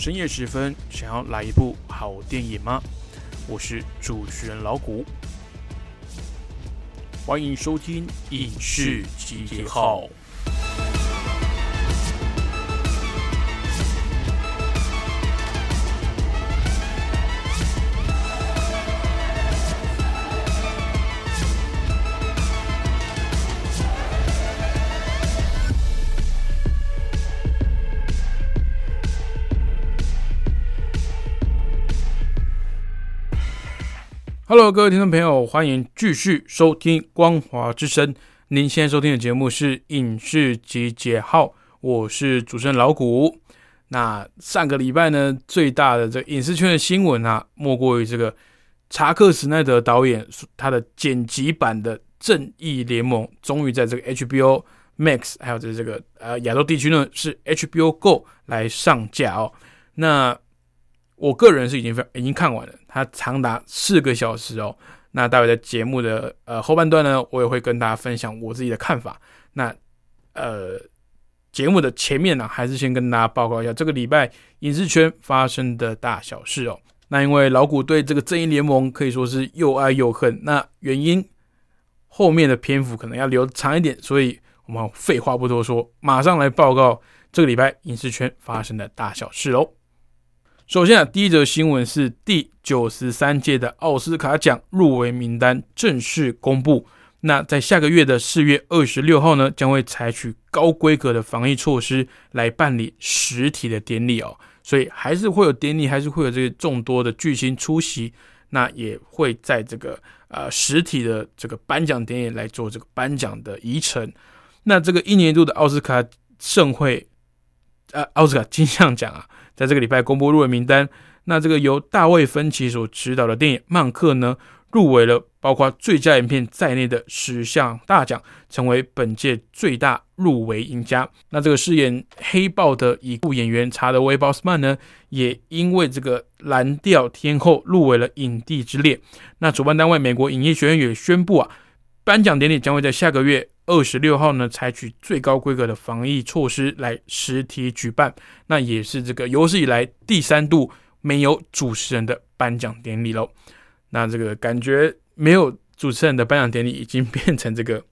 深夜时分，想要来一部好电影吗？我是主持人老谷，欢迎收听《影视集结号》。各位听众朋友，欢迎继续收听《光华之声》。您现在收听的节目是《影视集结号》，我是主持人老谷。那上个礼拜呢，最大的这个影视圈的新闻啊，莫过于这个查克·史奈德导演他的剪辑版的《正义联盟》终于在这个 HBO Max 还有在这个呃亚洲地区呢是 HBO Go 来上架哦。那我个人是已经非已经看完了，它长达四个小时哦。那待会在节目的呃后半段呢，我也会跟大家分享我自己的看法。那呃节目的前面呢，还是先跟大家报告一下这个礼拜影视圈发生的大小事哦。那因为老谷对这个正义联盟可以说是又爱又恨，那原因后面的篇幅可能要留长一点，所以我们废话不多说，马上来报告这个礼拜影视圈发生的大小事喽。首先啊，第一则新闻是第九十三届的奥斯卡奖入围名单正式公布。那在下个月的四月二十六号呢，将会采取高规格的防疫措施来办理实体的典礼哦。所以还是会有典礼，还是会有这个众多的巨星出席。那也会在这个呃实体的这个颁奖典礼来做这个颁奖的仪程。那这个一年一度的奥斯卡盛会，呃，奥斯卡金像奖啊。在这个礼拜公布入围名单，那这个由大卫芬奇所执导的电影《曼克》呢，入围了包括最佳影片在内的十项大奖，成为本届最大入围赢家。那这个饰演黑豹的已故演员查德威·鲍斯曼呢，也因为这个蓝调天后入围了影帝之列。那主办单位美国影业学院也宣布啊，颁奖典礼将会在下个月。二十六号呢，采取最高规格的防疫措施来实体举办，那也是这个有史以来第三度没有主持人的颁奖典礼喽。那这个感觉没有主持人的颁奖典礼已经变成这个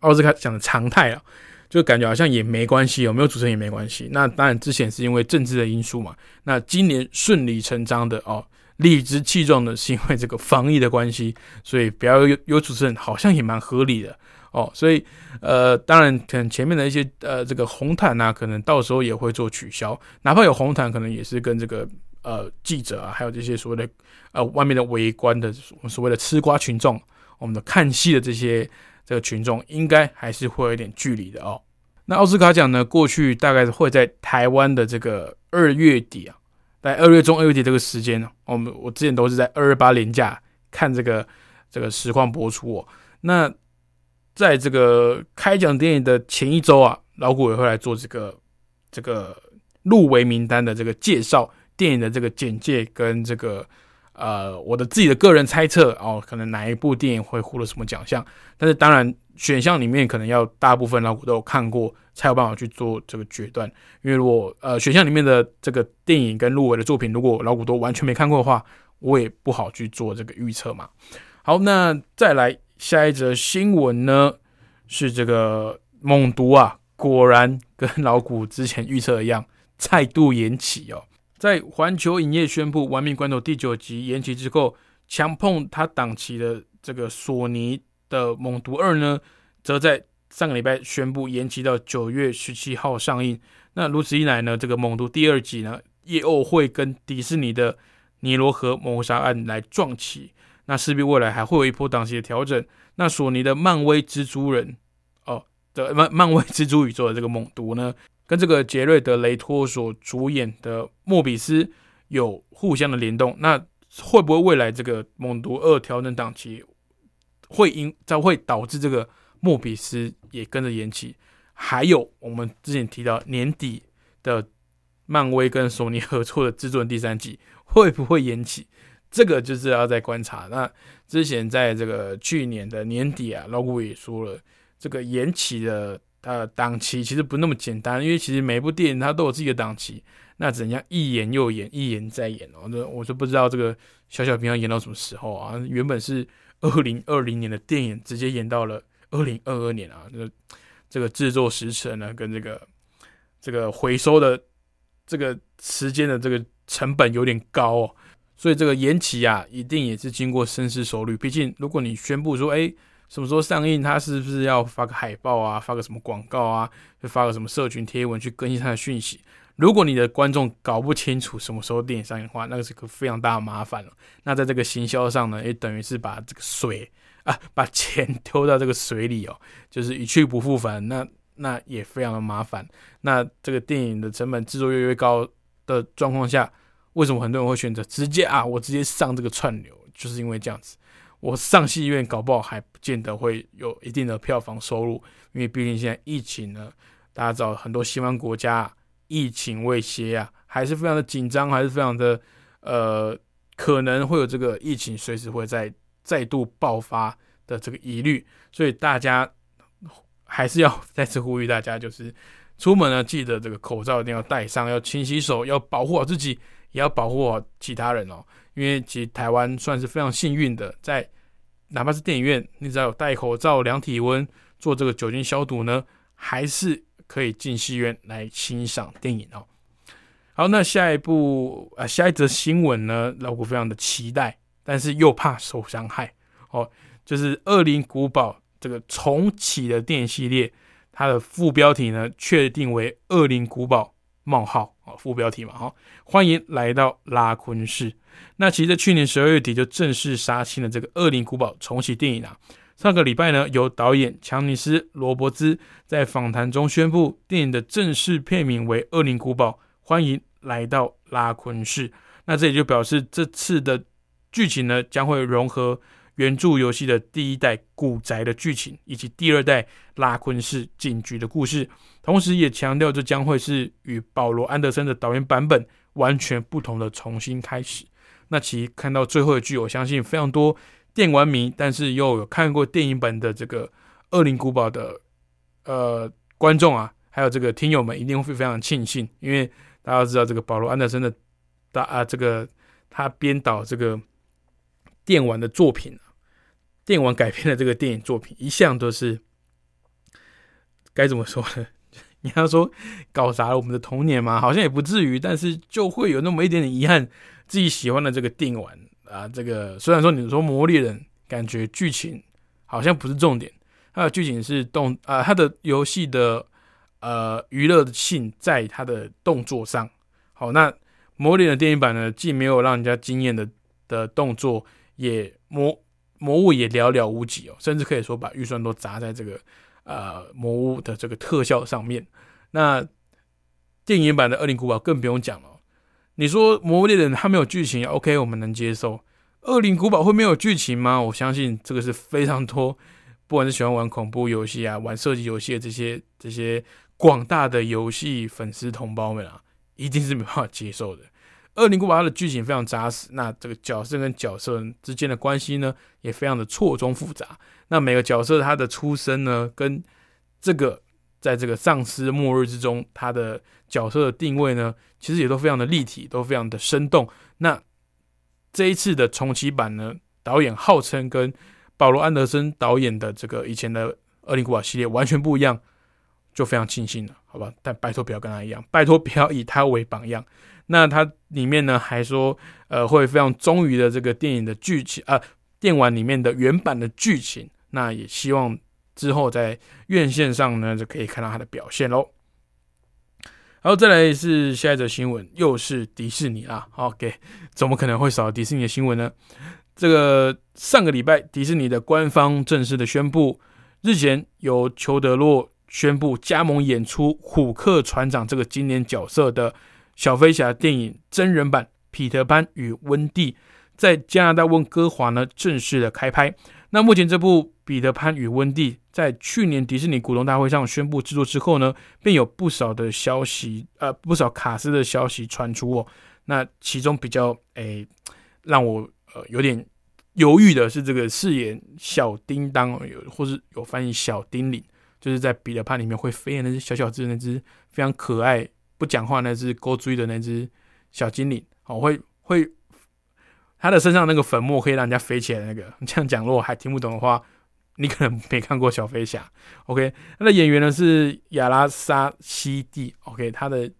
奥斯卡奖的常态了，就感觉好像也没关系，有没有主持人也没关系。那当然之前是因为政治的因素嘛，那今年顺理成章的哦，理直气壮的是因为这个防疫的关系，所以不要有有主持人好像也蛮合理的。哦，所以，呃，当然，可能前面的一些呃，这个红毯啊，可能到时候也会做取消，哪怕有红毯，可能也是跟这个呃记者啊，还有这些所谓的呃外面的围观的所谓的吃瓜群众，我们的看戏的这些这个群众，应该还是会有一点距离的哦。那奥斯卡奖呢，过去大概会在台湾的这个二月底啊，在二月中、二月底这个时间呢，我们我之前都是在二二八年假看这个这个实况播出哦，那。在这个开奖电影的前一周啊，老谷也会来做这个这个入围名单的这个介绍，电影的这个简介跟这个呃我的自己的个人猜测哦，可能哪一部电影会获得什么奖项？但是当然选项里面可能要大部分老谷都有看过，才有办法去做这个决断。因为如果呃选项里面的这个电影跟入围的作品，如果老谷都完全没看过的话，我也不好去做这个预测嘛。好，那再来。下一则新闻呢，是这个猛毒啊，果然跟老谷之前预测一样，再度延期哦。在环球影业宣布《玩命关头》第九集延期之后，强碰他档期的这个索尼的《猛毒二》呢，则在上个礼拜宣布延期到九月十七号上映。那如此一来呢，这个《猛毒》第二集呢，又会跟迪士尼的《尼罗河谋杀案》来撞期。那势必未来还会有一波档期的调整。那索尼的漫威蜘蛛人哦的漫漫威蜘蛛宇宙的这个猛毒呢，跟这个杰瑞德雷托所主演的莫比斯有互相的联动。那会不会未来这个猛毒二调整档期会因才会导致这个莫比斯也跟着延期？还有我们之前提到年底的漫威跟索尼合作的《制作人》第三季会不会延期？这个就是要再观察。那之前在这个去年的年底啊，老古也说了，这个延期的呃档期其实不那么简单，因为其实每部电影它都有自己的档期。那怎样一演又演，一演再演哦？那我就不知道这个小小兵要演到什么时候啊？原本是二零二零年的电影，直接演到了二零二二年啊！这个这个制作时程呢，跟这个这个回收的这个时间的这个成本有点高哦，所以这个延期啊，一定也是经过深思熟虑。毕竟，如果你宣布说，哎，什么时候上映，他是不是要发个海报啊，发个什么广告啊，就发个什么社群贴文去更新他的讯息？如果你的观众搞不清楚什么时候电影上映的话，那个是个非常大的麻烦了。那在这个行销上呢，也等于是把这个水 啊，把钱丢到这个水里哦，就是一去不复返。那那也非常的麻烦。那这个电影的成本制作越越高的状况下，为什么很多人会选择直接啊，我直接上这个串流？就是因为这样子，我上戏院搞不好还不见得会有一定的票房收入，因为毕竟现在疫情呢，大家知道很多西方国家。疫情未歇啊，还是非常的紧张，还是非常的呃，可能会有这个疫情随时会再再度爆发的这个疑虑，所以大家还是要再次呼吁大家，就是出门呢，记得这个口罩一定要戴上，要勤洗手，要保护好自己，也要保护好其他人哦。因为其实台湾算是非常幸运的，在哪怕是电影院，你只要有戴口罩、量体温、做这个酒精消毒呢，还是。可以进戏院来欣赏电影哦。好，那下一部啊，下一则新闻呢，老古非常的期待，但是又怕受伤害哦。就是《恶灵古堡》这个重启的电影系列，它的副标题呢，确定为《恶灵古堡：冒号》啊，副标题嘛哈。欢迎来到拉昆市。那其实，在去年十二月底就正式杀青了这个《恶灵古堡》重启电影啊。上个礼拜呢，由导演强尼斯·罗伯兹在访谈中宣布，电影的正式片名为《恶灵古堡》，欢迎来到拉昆市。那这也就表示，这次的剧情呢，将会融合原著游戏的第一代古宅的剧情，以及第二代拉昆市警局的故事。同时，也强调这将会是与保罗·安德森的导演版本完全不同的重新开始。那其看到最后一句，我相信非常多。电玩迷，但是又有看过电影本的这个《恶灵古堡》的呃观众啊，还有这个听友们，一定会非常庆幸，因为大家知道这个保罗·安德森的大啊，这个他编导这个电玩的作品，电玩改编的这个电影作品，一向都是该怎么说呢？你要说搞砸了我们的童年吗？好像也不至于，但是就会有那么一点点遗憾，自己喜欢的这个电玩。啊，这个虽然说你说《魔猎人》感觉剧情好像不是重点，它的剧情是动啊，它的游戏的呃娱乐性在它的动作上。好，那《魔猎人》电影版呢，既没有让人家惊艳的的动作，也魔魔物也寥寥无几哦，甚至可以说把预算都砸在这个呃魔物的这个特效上面。那电影版的《恶灵古堡》更不用讲了。你说《魔物猎人》它没有剧情，OK，我们能接受。《恶灵古堡》会没有剧情吗？我相信这个是非常多，不管是喜欢玩恐怖游戏啊、玩射击游戏的这些这些广大的游戏粉丝同胞们啊，一定是没办法接受的。《恶灵古堡》它的剧情非常扎实，那这个角色跟角色之间的关系呢，也非常的错综复杂。那每个角色他的出身呢，跟这个。在这个丧尸末日之中，他的角色的定位呢，其实也都非常的立体，都非常的生动。那这一次的重启版呢，导演号称跟保罗·安德森导演的这个以前的《恶灵古堡》系列完全不一样，就非常庆幸了，好吧？但拜托不要跟他一样，拜托不要以他为榜样。那它里面呢还说，呃，会非常忠于的这个电影的剧情啊，电玩里面的原版的剧情。那也希望。之后在院线上呢，就可以看到它的表现喽。然后再来是下一则新闻，又是迪士尼啦。OK，怎么可能会少迪士尼的新闻呢？这个上个礼拜，迪士尼的官方正式的宣布，日前由裘德洛宣布加盟演出虎克船长这个经典角色的小飞侠电影真人版《彼得潘与温蒂》，在加拿大温哥华呢正式的开拍。那目前这部《彼得潘与温蒂》在去年迪士尼股东大会上宣布制作之后呢，便有不少的消息，呃，不少卡斯的消息传出哦。那其中比较诶让我呃有点犹豫的是，这个饰演小叮当有，或是有翻译小叮铃，就是在彼得潘里面会飞的那只小小只那只非常可爱不讲话那只勾追的那只小精灵，哦，会会，他的身上那个粉末可以让人家飞起来。那个 这样讲，如果还听不懂的话，你可能没看过小飞侠。OK，他的演员呢是亚拉沙西蒂。OK，他的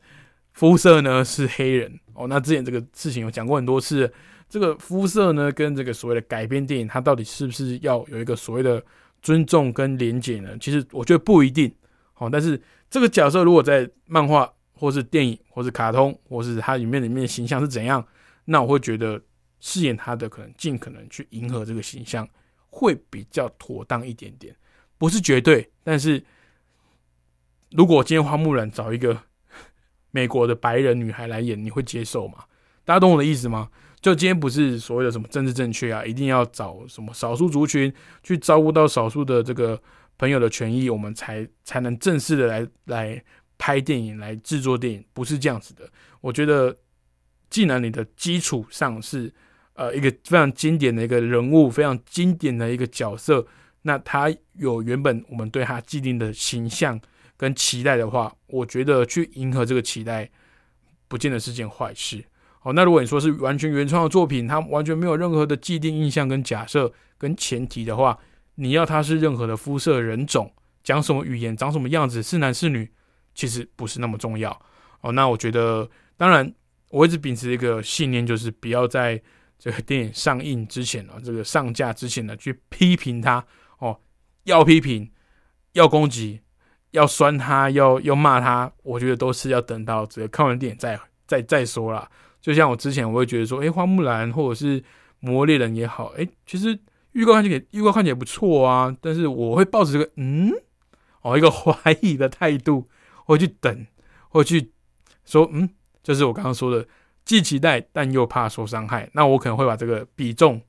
肤色呢是黑人。哦，那之前这个事情有讲过很多次。这个肤色呢，跟这个所谓的改编电影，它到底是不是要有一个所谓的尊重跟连结呢？其实我觉得不一定。哦，但是这个角色如果在漫画或是电影或是卡通或是它里面里面的形象是怎样，那我会觉得饰演他的可能尽可能去迎合这个形象会比较妥当一点点，不是绝对。但是如果今天花木兰找一个 美国的白人女孩来演，你会接受吗？大家懂我的意思吗？就今天不是所谓的什么政治正确啊，一定要找什么少数族群去照顾到少数的这个朋友的权益，我们才才能正式的来来拍电影、来制作电影，不是这样子的。我觉得，既然你的基础上是呃一个非常经典的一个人物，非常经典的一个角色，那他有原本我们对他既定的形象跟期待的话，我觉得去迎合这个期待，不见得是件坏事。哦，那如果你说是完全原创的作品，它完全没有任何的既定印象跟假设跟前提的话，你要他是任何的肤色人种，讲什么语言，长什么样子，是男是女，其实不是那么重要。哦，那我觉得，当然，我一直秉持一个信念，就是不要在这个电影上映之前啊，这个上架之前呢，去批评它。哦，要批评，要攻击，要酸他，要要骂他，我觉得都是要等到这个看完电影再再再说了。就像我之前，我会觉得说，哎，花木兰或者是魔猎人也好，哎，其实预告看起来预告看起来不错啊，但是我会抱着这个嗯，哦，一个怀疑的态度，会去等，会去说，嗯，就是我刚刚说的，既期待但又怕受伤害，那我可能会把这个比重，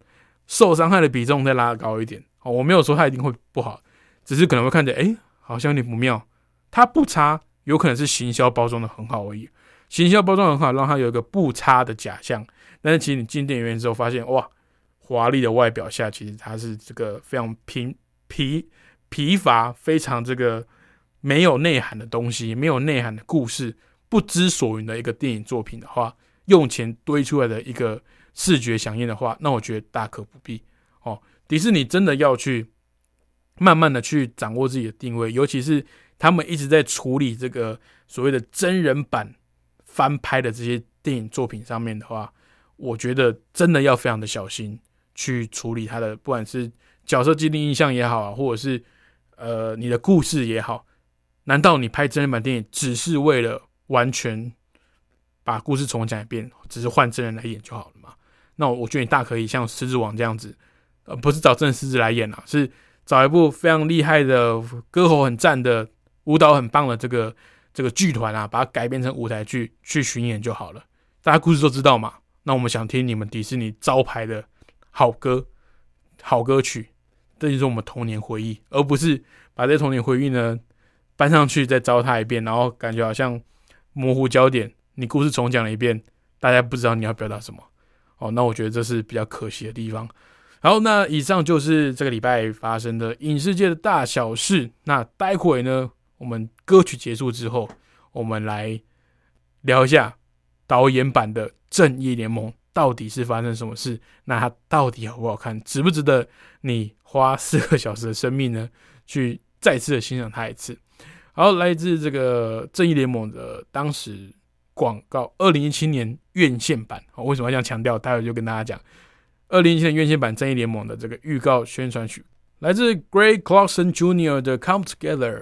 受伤害的比重再拉高一点。哦，我没有说它一定会不好，只是可能会看着，哎，好像有点不妙，它不差，有可能是行销包装的很好而已。行销包装很好，让它有一个不差的假象。但是其实你进电影院之后发现，哇，华丽的外表下，其实它是这个非常贫疲疲乏、非常这个没有内涵的东西，没有内涵的故事，不知所云的一个电影作品的话，用钱堆出来的一个视觉响应的话，那我觉得大可不必。哦，迪士尼真的要去慢慢的去掌握自己的定位，尤其是他们一直在处理这个所谓的真人版。翻拍的这些电影作品上面的话，我觉得真的要非常的小心去处理它的，不管是角色既定印象也好啊，或者是呃你的故事也好，难道你拍真人版电影只是为了完全把故事重讲一遍，只是换真人来演就好了吗？那我觉得你大可以像《狮子王》这样子，呃，不是找真狮子来演啊，是找一部非常厉害的歌喉很赞的舞蹈很棒的这个。这个剧团啊，把它改编成舞台剧去巡演就好了。大家故事都知道嘛？那我们想听你们迪士尼招牌的好歌、好歌曲，这就是我们童年回忆，而不是把这些童年回忆呢搬上去再糟蹋一遍，然后感觉好像模糊焦点。你故事重讲了一遍，大家不知道你要表达什么。哦，那我觉得这是比较可惜的地方。好，那以上就是这个礼拜发生的影视界的大小事。那待会呢？我们歌曲结束之后，我们来聊一下导演版的《正义联盟》到底是发生什么事？那它到底好不好看？值不值得你花四个小时的生命呢？去再次的欣赏它一次？好，来自这个《正义联盟》的当时广告，二零一七年院线版。为什么要这样强调？待会就跟大家讲，二零一七年院线版《正义联盟》的这个预告宣传曲，来自 Greg Clarkson Jr. 的《Come Together》。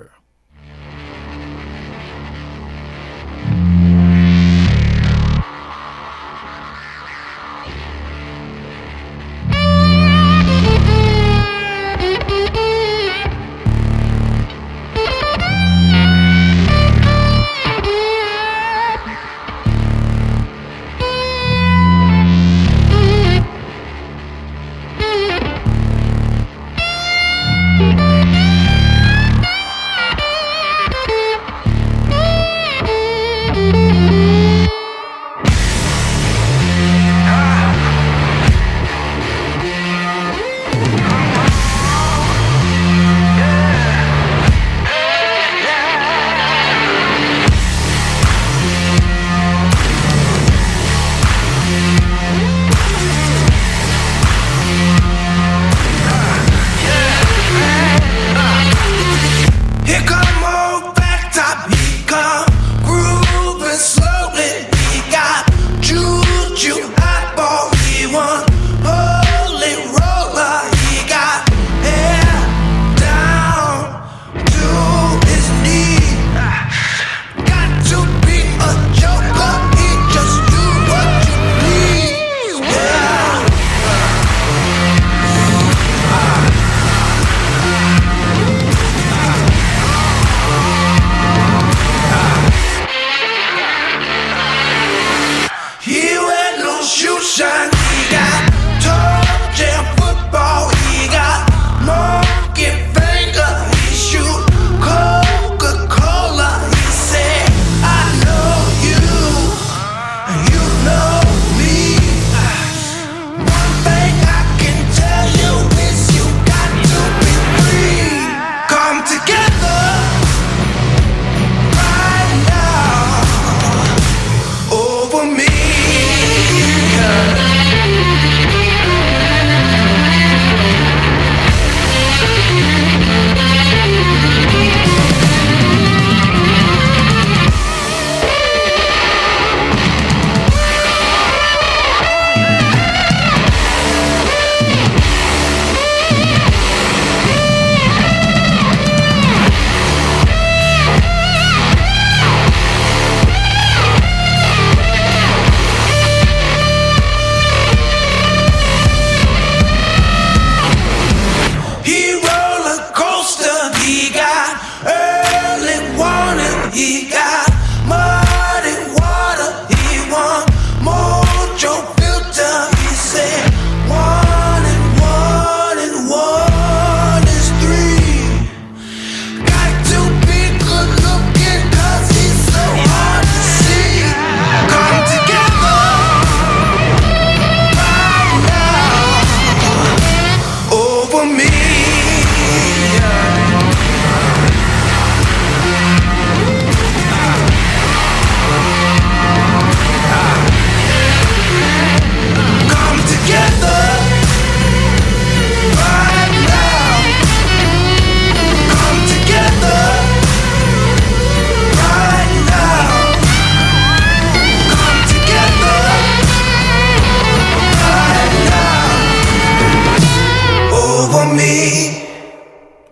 you.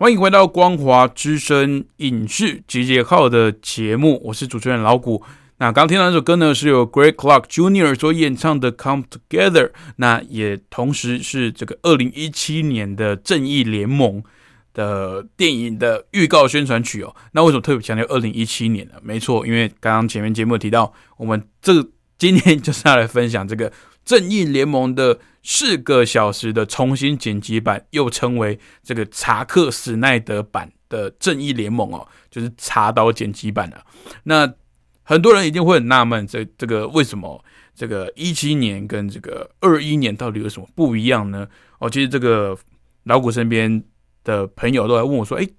欢迎回到光华之声影视集结号的节目，我是主持人老谷。那刚听到那首歌呢，是由 Greg Clark Jr. 所演唱的《Come Together》，那也同时是这个二零一七年的《正义联盟》的电影的预告宣传曲哦。那为什么特别强调二零一七年呢？没错，因为刚刚前面节目提到，我们这今天就是要来分享这个《正义联盟》的四个小时的重新剪辑版，又称为这个查克·史奈德版的《正义联盟》哦，就是查导剪辑版的。那很多人一定会很纳闷，这这个为什么这个一七年跟这个二一年到底有什么不一样呢？哦，其实这个老谷身边的朋友都来问我说：“诶，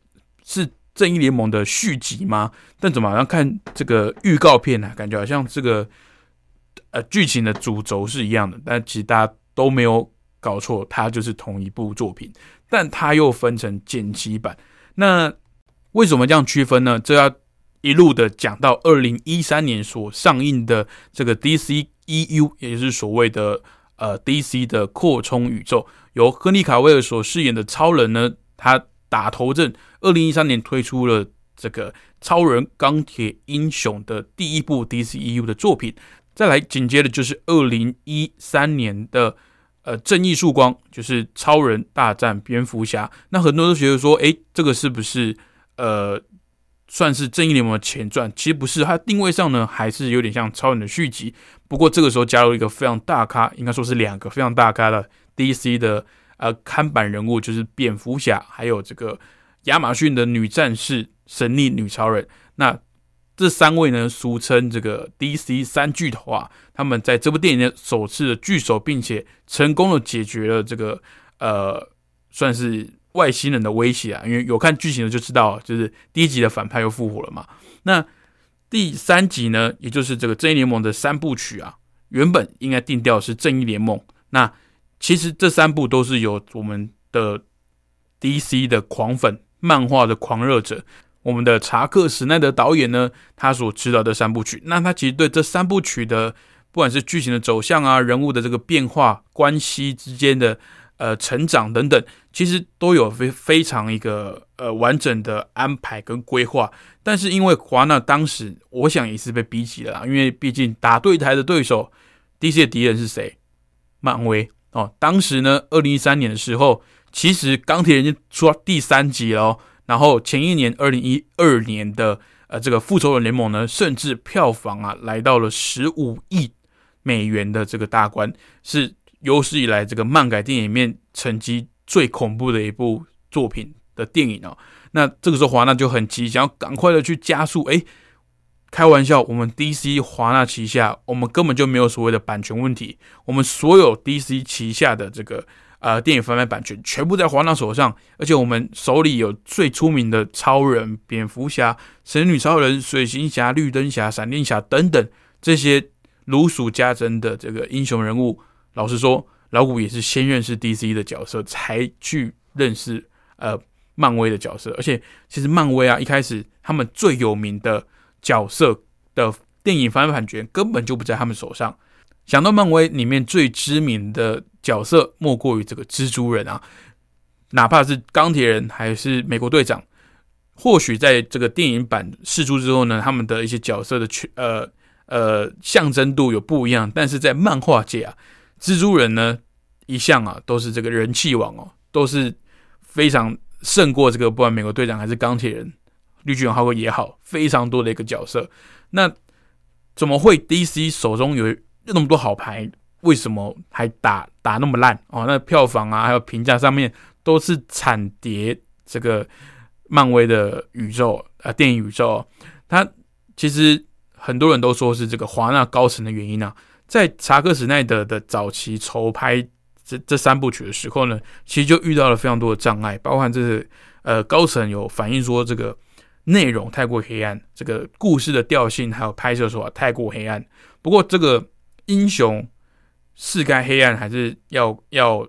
是正义联盟的续集吗？”但怎么好像看这个预告片呢、感觉好像这个呃剧情的主轴是一样的，但其实大家都没有搞错，它就是同一部作品，但它又分成剪辑版。那为什么这样区分呢？这要一路的讲到二零一三年所上映的这个 DC EU，也就是所谓的呃 DC 的扩充宇宙，由亨利卡维尔所饰演的超人呢，他打头阵，二零一三年推出了这个超人钢铁英雄的第一部 DC EU 的作品，再来紧接着就是二零一三年的。呃，正义曙光就是超人大战蝙蝠侠，那很多人都觉得说，诶，这个是不是呃算是正义联盟的前传？其实不是，它定位上呢还是有点像超人的续集。不过这个时候加入一个非常大咖，应该说是两个非常大咖的 DC 的呃看板人物，就是蝙蝠侠，还有这个亚马逊的女战士神秘女超人。那这三位呢，俗称这个 DC 三巨头啊，他们在这部电影的首次的聚首，并且成功的解决了这个呃，算是外星人的威胁啊。因为有看剧情的就知道，就是第一集的反派又复活了嘛。那第三集呢，也就是这个正义联盟的三部曲啊，原本应该定调是正义联盟。那其实这三部都是由我们的 DC 的狂粉、漫画的狂热者。我们的查克·史奈德导演呢，他所指导的三部曲，那他其实对这三部曲的，不管是剧情的走向啊，人物的这个变化、关系之间的呃成长等等，其实都有非非常一个呃完整的安排跟规划。但是因为华纳当时，我想也是被逼急了，因为毕竟打对台的对手，DC 的敌人是谁？漫威哦。当时呢，二零一三年的时候，其实钢铁人就出到第三集了哦。然后前一年，二零一二年的呃这个复仇者联盟呢，甚至票房啊来到了十五亿美元的这个大关，是有史以来这个漫改电影里面成绩最恐怖的一部作品的电影哦。那这个时候华纳就很急，想要赶快的去加速。诶，开玩笑，我们 DC 华纳旗下，我们根本就没有所谓的版权问题，我们所有 DC 旗下的这个。呃，电影贩卖版权全部在华纳手上，而且我们手里有最出名的超人、蝙蝠侠、神女超人、水行侠、绿灯侠、闪电侠等等这些如数家珍的这个英雄人物。老实说，老谷也是先认识 DC 的角色，才去认识呃漫威的角色。而且，其实漫威啊，一开始他们最有名的角色的电影翻拍版权根本就不在他们手上。想到漫威里面最知名的。角色莫过于这个蜘蛛人啊，哪怕是钢铁人还是美国队长，或许在这个电影版试出之后呢，他们的一些角色的全呃呃象征度有不一样，但是在漫画界啊，蜘蛛人呢一向啊都是这个人气王哦，都是非常胜过这个不管美国队长还是钢铁人，绿巨人浩克也好，非常多的一个角色。那怎么会 DC 手中有那么多好牌？为什么还打打那么烂哦？那票房啊，还有评价上面都是惨跌。这个漫威的宇宙啊，电影宇宙，它其实很多人都说是这个华纳高层的原因啊。在查克·史奈德的早期筹拍这这三部曲的时候呢，其实就遇到了非常多的障碍，包含这个呃高层有反映说这个内容太过黑暗，这个故事的调性还有拍摄手法太过黑暗。不过这个英雄。是该黑暗，还是要要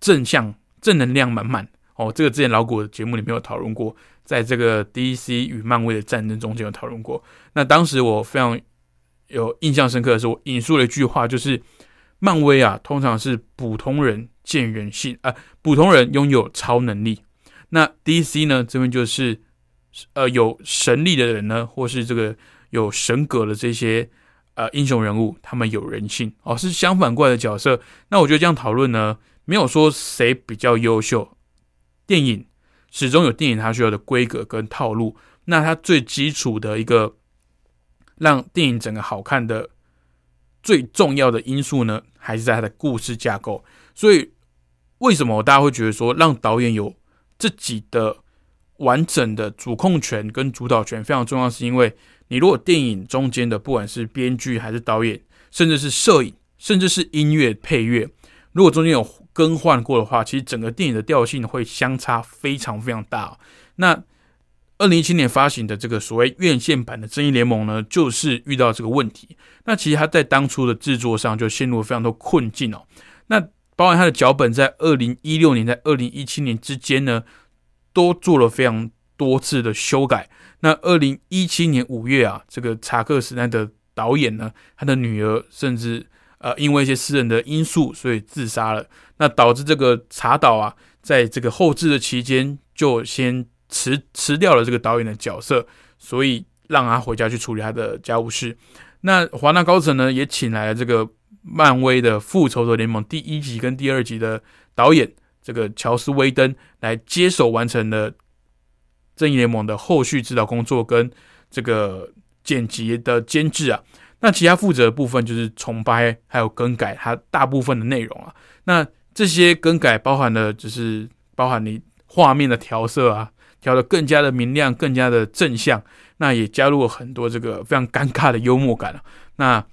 正向、正能量满满？哦，这个之前老古的节目里面有讨论过，在这个 DC 与漫威的战争中间有讨论过。那当时我非常有印象深刻的是，我引述了一句话，就是漫威啊，通常是普通人见人性啊，普通人拥有超能力。那 DC 呢，这边就是呃有神力的人呢，或是这个有神格的这些。呃，英雄人物他们有人性哦，是相反过来的角色。那我觉得这样讨论呢，没有说谁比较优秀。电影始终有电影它需要的规格跟套路。那它最基础的一个让电影整个好看的最重要的因素呢，还是在它的故事架构。所以为什么大家会觉得说让导演有自己的完整的主控权跟主导权非常重要？是因为你如果电影中间的不管是编剧还是导演，甚至是摄影，甚至是音乐配乐，如果中间有更换过的话，其实整个电影的调性会相差非常非常大。那二零一七年发行的这个所谓院线版的《正义联盟》呢，就是遇到这个问题。那其实他在当初的制作上就陷入了非常多困境哦。那包含他的脚本在二零一六年、在二零一七年之间呢，都做了非常多次的修改。那二零一七年五月啊，这个查克·史奈德导演呢，他的女儿甚至呃因为一些私人的因素，所以自杀了。那导致这个查导啊，在这个后置的期间就先辞辞掉了这个导演的角色，所以让他回家去处理他的家务事。那华纳高层呢，也请来了这个漫威的《复仇者联盟》第一集跟第二集的导演这个乔斯·威登来接手完成了。正义联盟的后续指导工作跟这个剪辑的监制啊，那其他负责的部分就是重拍还有更改它大部分的内容啊。那这些更改包含了就是包含你画面的调色啊，调的更加的明亮，更加的正向。那也加入了很多这个非常尴尬的幽默感啊。那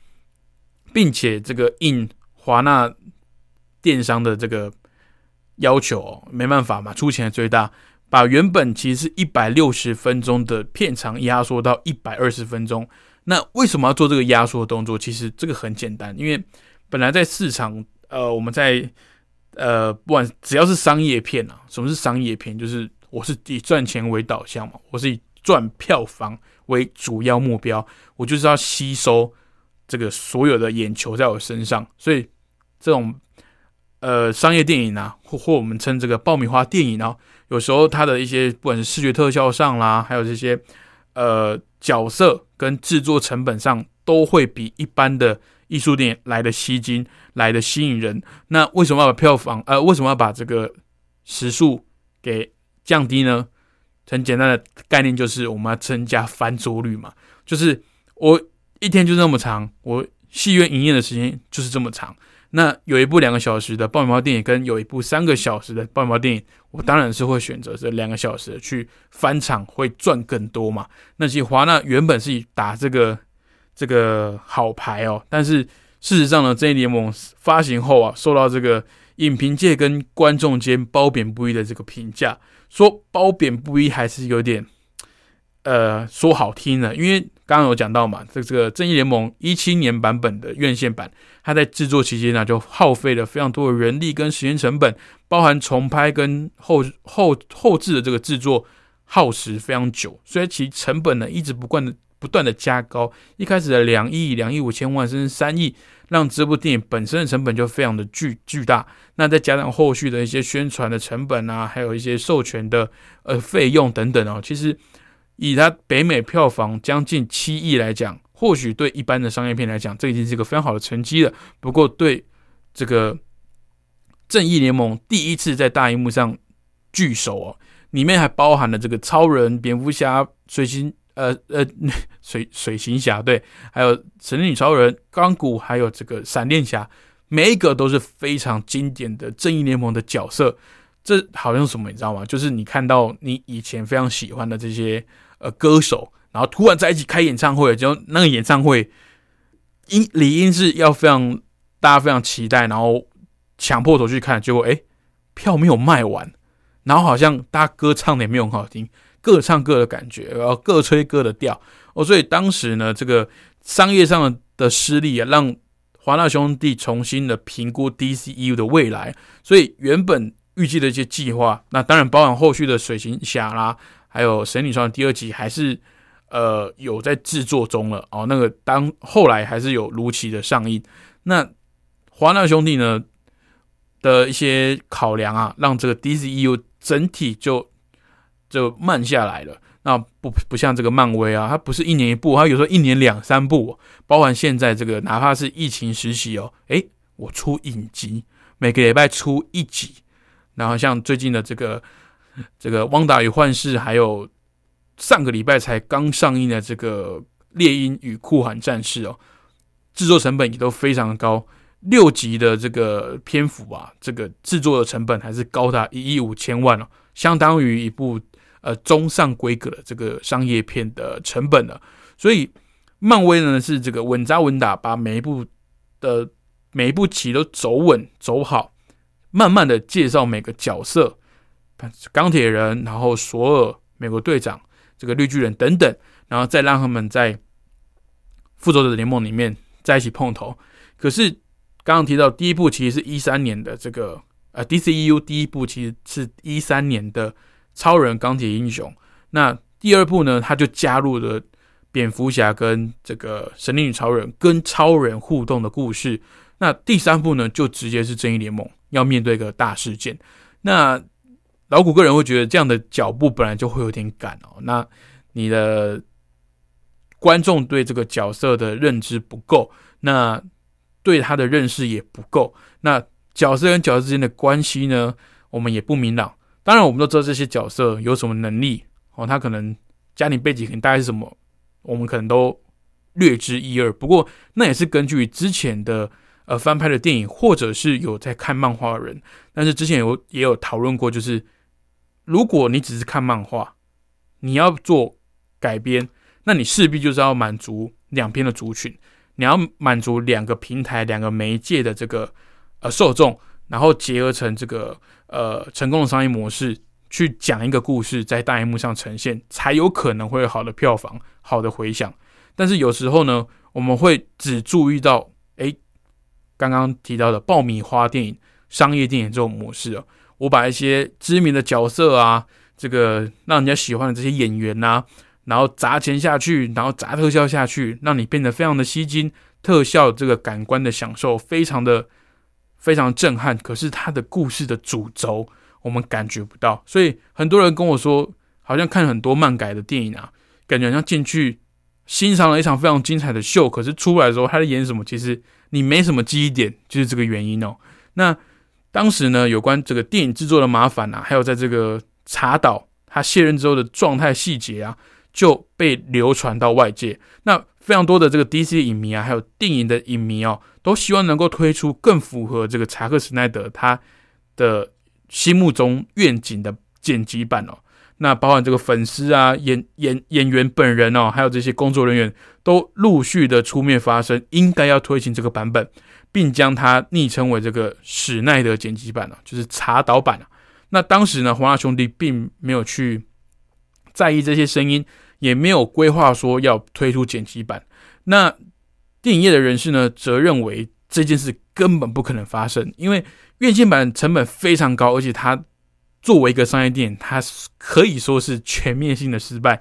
并且这个应华纳电商的这个要求，没办法嘛，出钱最大。把原本其实是一百六十分钟的片长压缩到一百二十分钟。那为什么要做这个压缩动作？其实这个很简单，因为本来在市场，呃，我们在呃，不管只要是商业片啊，什么是商业片？就是我是以赚钱为导向嘛，我是以赚票房为主要目标，我就是要吸收这个所有的眼球在我身上。所以这种呃商业电影啊，或或我们称这个爆米花电影啊。有时候它的一些不管是视觉特效上啦，还有这些呃角色跟制作成本上，都会比一般的艺术电影来的吸睛，来的吸引人。那为什么要把票房呃为什么要把这个时速给降低呢？很简单的概念就是我们要增加翻桌率嘛，就是我一天就这么长，我戏院营业的时间就是这么长。那有一部两个小时的爆米花电影，跟有一部三个小时的爆米花电影，我当然是会选择这两个小时去翻场，会赚更多嘛。那其实华纳原本是以打这个这个好牌哦，但是事实上呢，正义联盟发行后啊，受到这个影评界跟观众间褒贬不一的这个评价，说褒贬不一还是有点。呃，说好听的，因为刚刚有讲到嘛，这这个正义联盟一七年版本的院线版，它在制作期间呢，就耗费了非常多的人力跟时间成本，包含重拍跟后后后置的这个制作耗时非常久，所以其成本呢一直不断的不断的加高，一开始的两亿、两亿五千万甚至三亿，让这部电影本身的成本就非常的巨巨大，那再加上后续的一些宣传的成本啊，还有一些授权的呃费用等等哦，其实。以它北美票房将近七亿来讲，或许对一般的商业片来讲，这已经是一个非常好的成绩了。不过，对这个正义联盟第一次在大荧幕上聚首哦，里面还包含了这个超人、蝙蝠侠、水行呃呃水水行侠对，还有神力女超人、钢骨，还有这个闪电侠，每一个都是非常经典的正义联盟的角色。这好像什么你知道吗？就是你看到你以前非常喜欢的这些呃歌手，然后突然在一起开演唱会，就那个演唱会应理应是要非常大家非常期待，然后抢破头去看，结果哎票没有卖完，然后好像大家歌唱的也没有很好听，各唱各的感觉，然后各吹各的调哦，所以当时呢，这个商业上的失利啊，让华纳兄弟重新的评估 DCU 的未来，所以原本。预计的一些计划，那当然包含后续的水行侠啦，还有神女传第二集，还是呃有在制作中了哦。那个当后来还是有如期的上映。那华纳兄弟呢的一些考量啊，让这个 DCU 整体就就慢下来了。那不不像这个漫威啊，它不是一年一部，它有时候一年两三部，包含现在这个哪怕是疫情时期哦，诶，我出影集，每个礼拜出一集。然后像最近的这个这个《汪达与幻视》，还有上个礼拜才刚上映的这个《猎鹰与酷寒战士》哦，制作成本也都非常的高，六集的这个篇幅啊，这个制作的成本还是高达一亿五千万哦，相当于一部呃中上规格的这个商业片的成本了。所以漫威呢是这个稳扎稳打，把每一部的每一部棋都走稳走好。慢慢的介绍每个角色，钢铁人，然后索尔、美国队长、这个绿巨人等等，然后再让他们在复仇者联盟里面在一起碰头。可是刚刚提到第一部其实是一三年的这个呃 DCEU 第一部其实是一三年的超人钢铁英雄，那第二部呢他就加入了蝙蝠侠跟这个神力女超人跟超人互动的故事，那第三部呢就直接是正义联盟。要面对一个大事件，那老谷个人会觉得这样的脚步本来就会有点赶哦。那你的观众对这个角色的认知不够，那对他的认识也不够，那角色跟角色之间的关系呢，我们也不明朗。当然，我们都知道这些角色有什么能力哦，他可能家庭背景可能大概是什么，我们可能都略知一二。不过，那也是根据之前的。呃，翻拍的电影，或者是有在看漫画的人，但是之前有也有讨论过，就是如果你只是看漫画，你要做改编，那你势必就是要满足两边的族群，你要满足两个平台、两个媒介的这个呃受众，然后结合成这个呃成功的商业模式，去讲一个故事，在大荧幕上呈现，才有可能会有好的票房、好的回响。但是有时候呢，我们会只注意到。哎刚刚提到的爆米花电影、商业电影这种模式哦，我把一些知名的角色啊，这个让人家喜欢的这些演员呐，然后砸钱下去，然后砸特效下去，让你变得非常的吸睛，特效这个感官的享受非常的非常震撼。可是它的故事的主轴我们感觉不到，所以很多人跟我说，好像看很多漫改的电影啊，感觉好像进去欣赏了一场非常精彩的秀，可是出来的时候他在演什么，其实。你没什么记忆点，就是这个原因哦。那当时呢，有关这个电影制作的麻烦啊，还有在这个查岛他卸任之后的状态细节啊，就被流传到外界。那非常多的这个 DC 影迷啊，还有电影的影迷哦，都希望能够推出更符合这个查克·史奈德他的心目中愿景的剪辑版哦。那包含这个粉丝啊、演演演员本人哦，还有这些工作人员，都陆续的出面发声，应该要推行这个版本，并将它昵称为这个史奈德剪辑版啊，就是查导版啊。那当时呢，华纳兄弟并没有去在意这些声音，也没有规划说要推出剪辑版。那电影业的人士呢，则认为这件事根本不可能发生，因为院线版成本非常高，而且它。作为一个商业电影，它可以说是全面性的失败。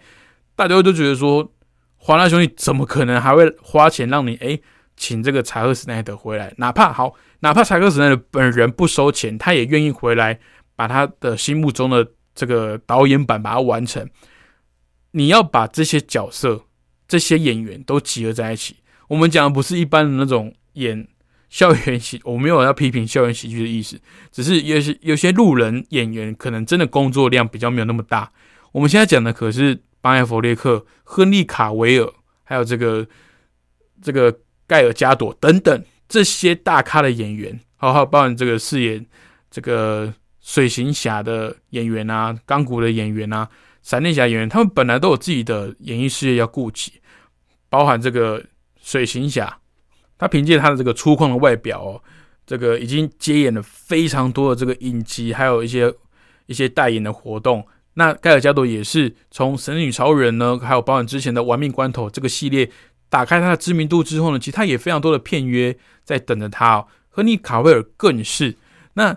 大家都觉得说，华纳兄弟怎么可能还会花钱让你诶请这个查克·史奈德回来？哪怕好，哪怕查克·史奈德本人不收钱，他也愿意回来把他的心目中的这个导演版把它完成。你要把这些角色、这些演员都集合在一起。我们讲的不是一般的那种演校园喜，我没有要批评校园喜剧的意思，只是有些有些路人演员可能真的工作量比较没有那么大。我们现在讲的可是巴艾弗列克、亨利卡维尔，还有这个这个盖尔加朵等等这些大咖的演员，还有包含这个饰演这个水行侠的演员啊、钢骨的演员啊、闪电侠演员，他们本来都有自己的演艺事业要顾及，包含这个水行侠。他凭借他的这个粗犷的外表哦，这个已经接演了非常多的这个影集，还有一些一些代言的活动。那盖尔加朵也是从《神女超人》呢，还有包含之前的《玩命关头》这个系列打开他的知名度之后呢，其实他也非常多的片约在等着他哦。亨利卡维尔更是。那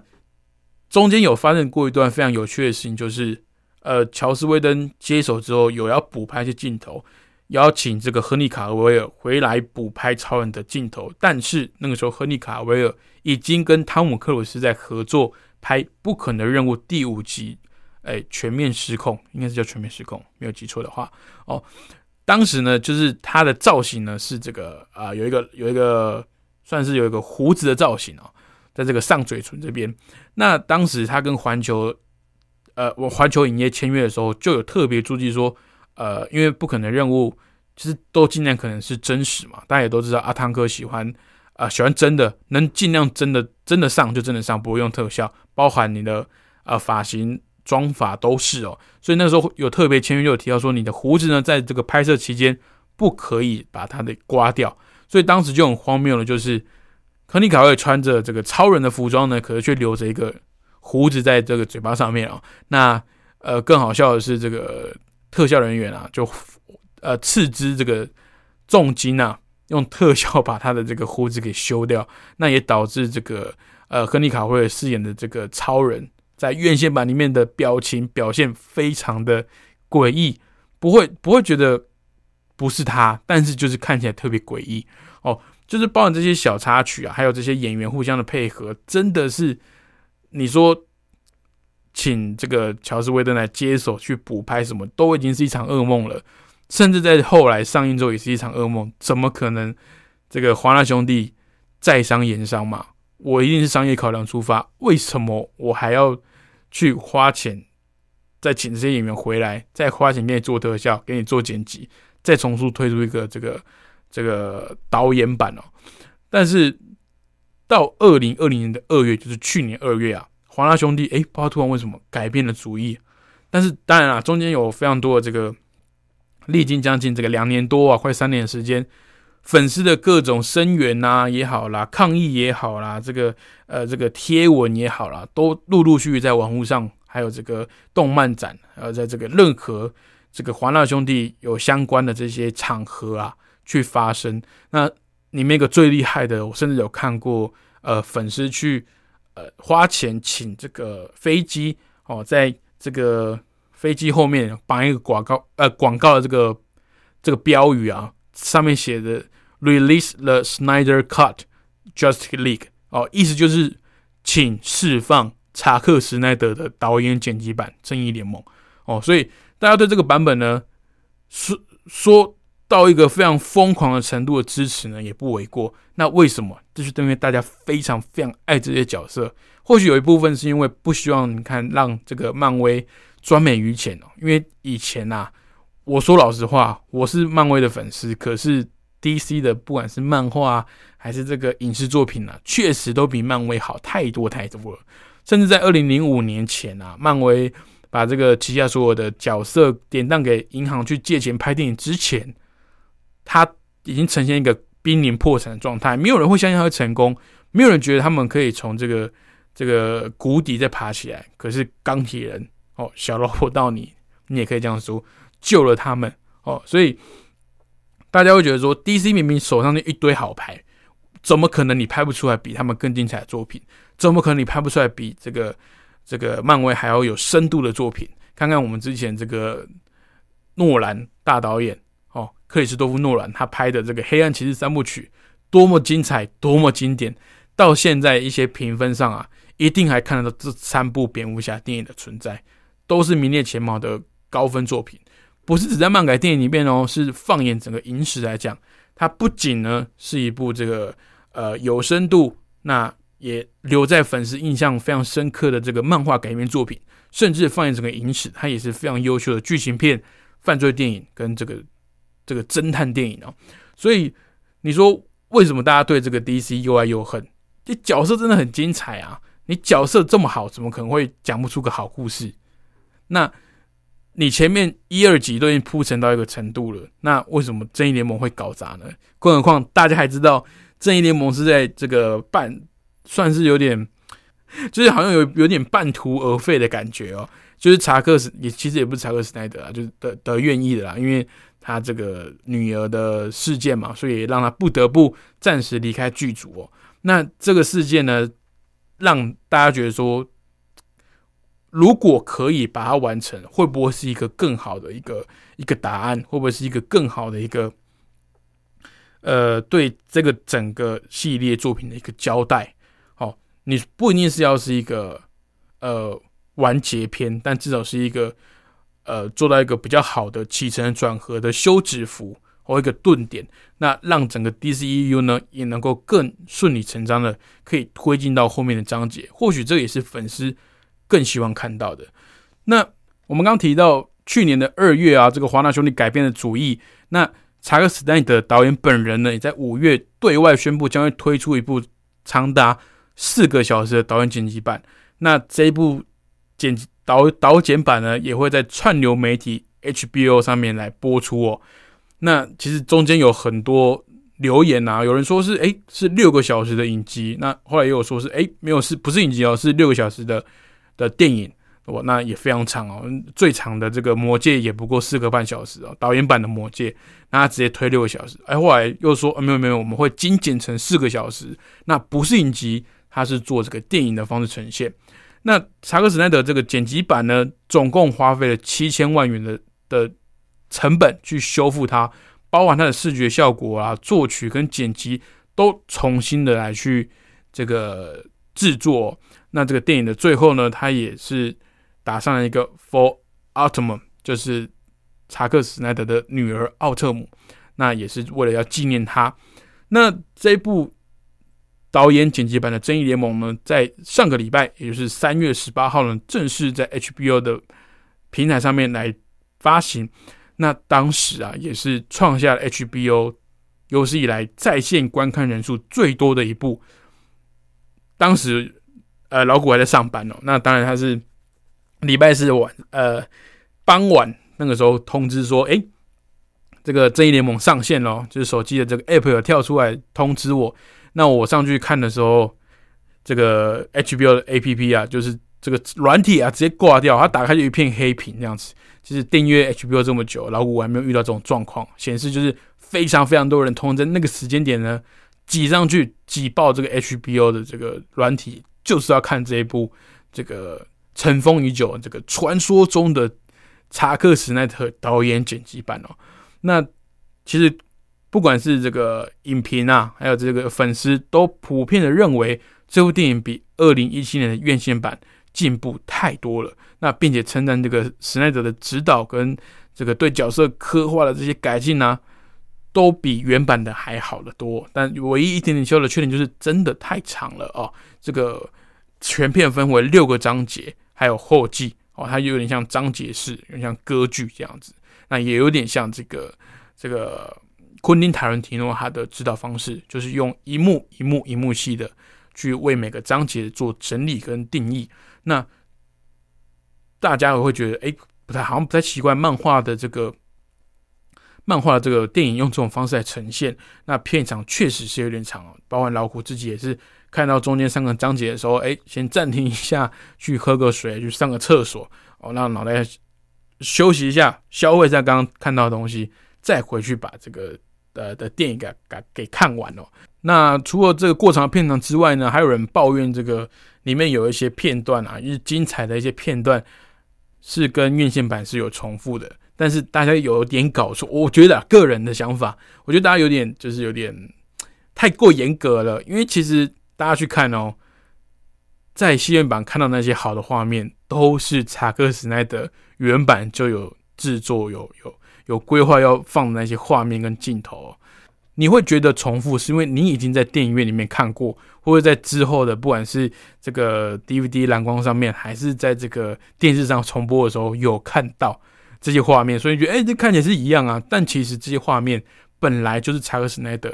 中间有发生过一段非常有趣的事情，就是呃，乔斯威登接手之后有要补拍一些镜头。邀请这个亨利卡维尔回来补拍超人的镜头，但是那个时候亨利卡维尔已经跟汤姆克鲁斯在合作拍《不可能任务》第五集，哎，全面失控，应该是叫全面失控，没有记错的话哦。当时呢，就是他的造型呢是这个啊，有一个有一个算是有一个胡子的造型哦，在这个上嘴唇这边。那当时他跟环球呃，我环球影业签约的时候，就有特别注意说。呃，因为不可能任务，其实都尽量可能是真实嘛。大家也都知道，阿汤哥喜欢啊，喜欢真的，能尽量真的真的上就真的上，不会用特效，包含你的呃发型、妆法都是哦。所以那时候有特别签约，就有提到说，你的胡子呢，在这个拍摄期间不可以把它的刮掉。所以当时就很荒谬了，就是亨利卡会穿着这个超人的服装呢，可是却留着一个胡子在这个嘴巴上面哦。那呃，更好笑的是这个。特效人员啊，就呃斥资这个重金啊，用特效把他的这个胡子给修掉，那也导致这个呃亨利卡会饰演的这个超人，在院线版里面的表情表现非常的诡异，不会不会觉得不是他，但是就是看起来特别诡异哦，就是包含这些小插曲啊，还有这些演员互相的配合，真的是你说。请这个乔斯·威登来接手去补拍，什么都已经是一场噩梦了。甚至在后来上映之后也是一场噩梦。怎么可能？这个华纳兄弟在商言商嘛？我一定是商业考量出发。为什么我还要去花钱再请这些演员回来，再花钱给你做特效，给你做剪辑，再重塑推出一个这个这个导演版哦？但是到二零二零年的二月，就是去年二月啊。华纳兄弟哎，不知道突然为什么改变了主意，但是当然啦，中间有非常多的这个历经将近这个两年多啊，快三年的时间，粉丝的各种声援呐也好啦，抗议也好啦，这个呃这个贴文也好啦，都陆陆续续在网络上，还有这个动漫展，呃，在这个任何这个华纳兄弟有相关的这些场合啊，去发生。那里面一个最厉害的，我甚至有看过，呃，粉丝去。呃，花钱请这个飞机哦，在这个飞机后面绑一个广告，呃，广告的这个这个标语啊，上面写的 “Release the Snyder Cut, Justice League” 哦，意思就是请释放查克·施奈德的导演剪辑版《正义联盟》哦，所以大家对这个版本呢，说说到一个非常疯狂的程度的支持呢，也不为过。那为什么？这是因为大家非常非常爱这些角色。或许有一部分是因为不希望你看让这个漫威专美于前哦。因为以前呐，我说老实话，我是漫威的粉丝，可是 DC 的不管是漫画还是这个影视作品呢，确实都比漫威好太多太多了。甚至在二零零五年前啊，漫威把这个旗下所有的角色典当给银行去借钱拍电影之前。他已经呈现一个濒临破产的状态，没有人会相信他会成功，没有人觉得他们可以从这个这个谷底再爬起来。可是钢铁人哦，小老婆到你，你也可以这样说，救了他们哦。所以大家会觉得说，DC 明明手上那一堆好牌，怎么可能你拍不出来比他们更精彩的作品？怎么可能你拍不出来比这个这个漫威还要有深度的作品？看看我们之前这个诺兰大导演哦。克里斯多夫诺兰他拍的这个《黑暗骑士》三部曲多么精彩，多么经典！到现在一些评分上啊，一定还看得到这三部蝙蝠侠电影的存在，都是名列前茅的高分作品。不是只在漫改电影里面哦，是放眼整个影史来讲，它不仅呢是一部这个呃有深度，那也留在粉丝印象非常深刻的这个漫画改编作品，甚至放眼整个影史，它也是非常优秀的剧情片、犯罪电影跟这个这个侦探电影哦。所以你说为什么大家对这个 DC 又爱又恨？这角色真的很精彩啊！你角色这么好，怎么可能会讲不出个好故事？那你前面一二集都已经铺陈到一个程度了，那为什么正义联盟会搞砸呢？更何况大家还知道，正义联盟是在这个半算是有点，就是好像有有点半途而废的感觉哦。就是查克斯也其实也不是查克斯奈德啊，就是得得愿意的啦，因为他这个女儿的事件嘛，所以让他不得不暂时离开剧组哦。那这个事件呢，让大家觉得说，如果可以把它完成，会不会是一个更好的一个一个答案？会不会是一个更好的一个，呃，对这个整个系列作品的一个交代？好，你不一定是要是一个呃完结篇，但至少是一个呃做到一个比较好的起承转合的休止符。或一个顿点，那让整个 DCEU 呢也能够更顺理成章的可以推进到后面的章节。或许这也是粉丝更希望看到的。那我们刚提到去年的二月啊，这个华纳兄弟改变了主意。那查克·史奈德导演本人呢，也在五月对外宣布将会推出一部长达四个小时的导演剪辑版。那这一部剪导导剪版呢，也会在串流媒体 HBO 上面来播出哦。那其实中间有很多留言啊，有人说是哎是六个小时的影集，那后来也有说是哎没有是不是影集哦，是六个小时的的电影我，那也非常长哦，最长的这个魔戒也不过四个半小时哦，导演版的魔戒，那他直接推六个小时，哎后来又说没有没有，我们会精简成四个小时，那不是影集，它是做这个电影的方式呈现。那查克史奈德这个剪辑版呢，总共花费了七千万元的的。成本去修复它，包含它的视觉效果啊、作曲跟剪辑都重新的来去这个制作。那这个电影的最后呢，他也是打上了一个 For Autumn，就是查克·史奈德的女儿奥特姆。那也是为了要纪念他。那这部导演剪辑版的《正义联盟》呢，在上个礼拜，也就是三月十八号呢，正式在 HBO 的平台上面来发行。那当时啊，也是创下了 HBO 有史以来在线观看人数最多的一部。当时，呃，老谷还在上班哦。那当然他是礼拜四晚，呃，傍晚那个时候通知说，哎，这个正义联盟上线了，就是手机的这个 App 有跳出来通知我。那我上去看的时候，这个 HBO 的 APP 啊，就是这个软体啊，直接挂掉，它打开就一片黑屏这样子。就是订阅 HBO 这么久，老五还没有遇到这种状况，显示就是非常非常多人通在那个时间点呢，挤上去挤爆这个 HBO 的这个软体，就是要看这一部这个尘封已久、这个传说中的查克·史奈特导演剪辑版哦。那其实不管是这个影评啊，还有这个粉丝，都普遍的认为这部电影比二零一七年的院线版进步太多了。那并且称赞这个史奈德的指导跟这个对角色刻画的这些改进呢，都比原版的还好得多。但唯一一点点修的缺点就是真的太长了哦。这个全片分为六个章节，还有后记哦，它有点像章节式，有点像歌剧这样子。那也有点像这个这个昆汀塔伦提诺他的指导方式，就是用一幕一幕一幕戏的去为每个章节做整理跟定义。那大家也会觉得，哎，不太好像不太习惯漫画的这个漫画的这个电影用这种方式来呈现。那片场确实是有点长哦，包括老虎自己也是看到中间三个章节的时候，哎，先暂停一下，去喝个水，去上个厕所，哦，让脑袋休息一下，消化一下刚刚看到的东西，再回去把这个呃的电影给给给看完了。那除了这个过长的片长之外呢，还有人抱怨这个里面有一些片段啊，就是精彩的一些片段。是跟院线版是有重复的，但是大家有点搞错。我觉得个人的想法，我觉得大家有点就是有点太过严格了。因为其实大家去看哦，在戏院版看到那些好的画面，都是查克·史奈德原版就有制作、有有有规划要放的那些画面跟镜头。你会觉得重复，是因为你已经在电影院里面看过，或者在之后的不管是这个 DVD 蓝光上面，还是在这个电视上重播的时候有看到这些画面，所以觉得哎、这看起来是一样啊。但其实这些画面本来就是查克·斯奈德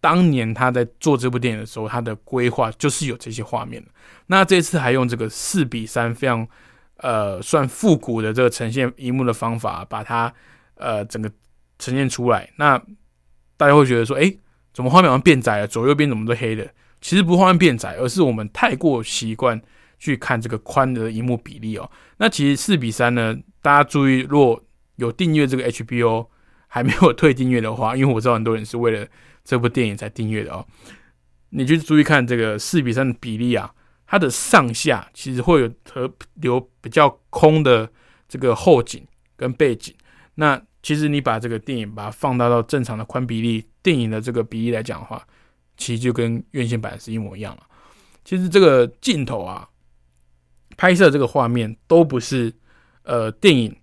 当年他在做这部电影的时候，他的规划就是有这些画面。那这次还用这个四比三非常呃算复古的这个呈现荧幕的方法，把它呃整个呈现出来。那大家会觉得说，诶，怎么画面好像变窄了？左右边怎么都黑的？其实不画面变窄，而是我们太过习惯去看这个宽的荧幕比例哦。那其实四比三呢，大家注意，如果有订阅这个 HBO 还没有退订阅的话，因为我知道很多人是为了这部电影才订阅的哦。你去注意看这个四比三的比例啊，它的上下其实会有和留比较空的这个后景跟背景。那其实你把这个电影把它放大到正常的宽比例，电影的这个比例来讲的话，其实就跟院线版是一模一样了。其实这个镜头啊，拍摄这个画面都不是呃电影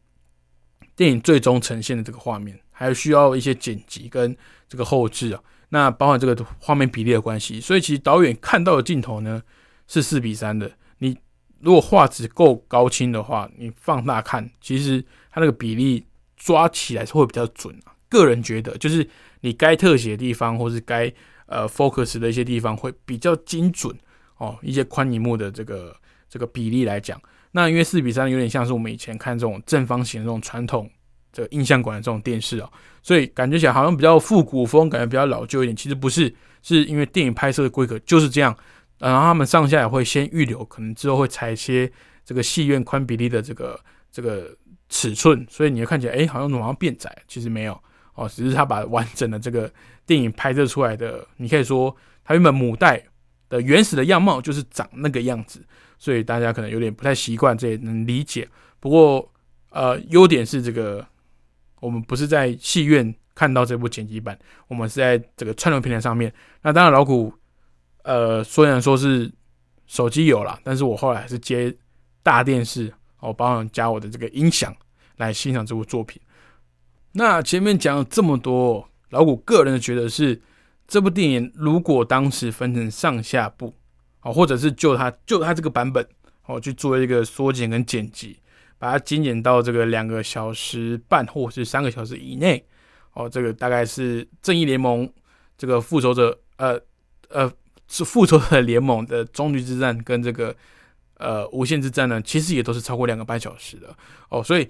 电影最终呈现的这个画面，还需要一些剪辑跟这个后置啊。那包含这个画面比例的关系，所以其实导演看到的镜头呢是四比三的。你如果画质够高清的话，你放大看，其实它那个比例抓起来是会比较准啊。个人觉得，就是你该特写的地方，或是该呃 focus 的一些地方会比较精准哦。一些宽荧幕的这个这个比例来讲，那因为四比三有点像是我们以前看这种正方形的这种传统这个印象馆的这种电视啊、所以感觉起来好像比较复古风，感觉比较老旧一点。其实不是，是因为电影拍摄的规格就是这样。然后他们上下也会先预留，可能之后会裁切这个戏院宽比例的这个这个尺寸，所以你会看起来，哎，好像好像变窄，其实没有哦，只是他把完整的这个电影拍摄出来的，你可以说它原本母带的原始的样貌就是长那个样子，所以大家可能有点不太习惯，这也能理解。不过，呃，优点是这个。我们不是在戏院看到这部剪辑版，我们是在这个串流平台上面。那当然，老古，呃，虽然说是手机有了，但是我后来还是接大电视，哦，帮忙加我的这个音响来欣赏这部作品。那前面讲了这么多，老古个人觉得是，这部电影如果当时分成上下部，哦，或者是就它就它这个版本，哦，去做一个缩减跟剪辑。把它精简到这个两个小时半或是三个小时以内，哦，这个大概是正义联盟这个复仇者，呃呃，是复仇者联盟的终局之战跟这个呃无限之战呢，其实也都是超过两个半小时的哦，所以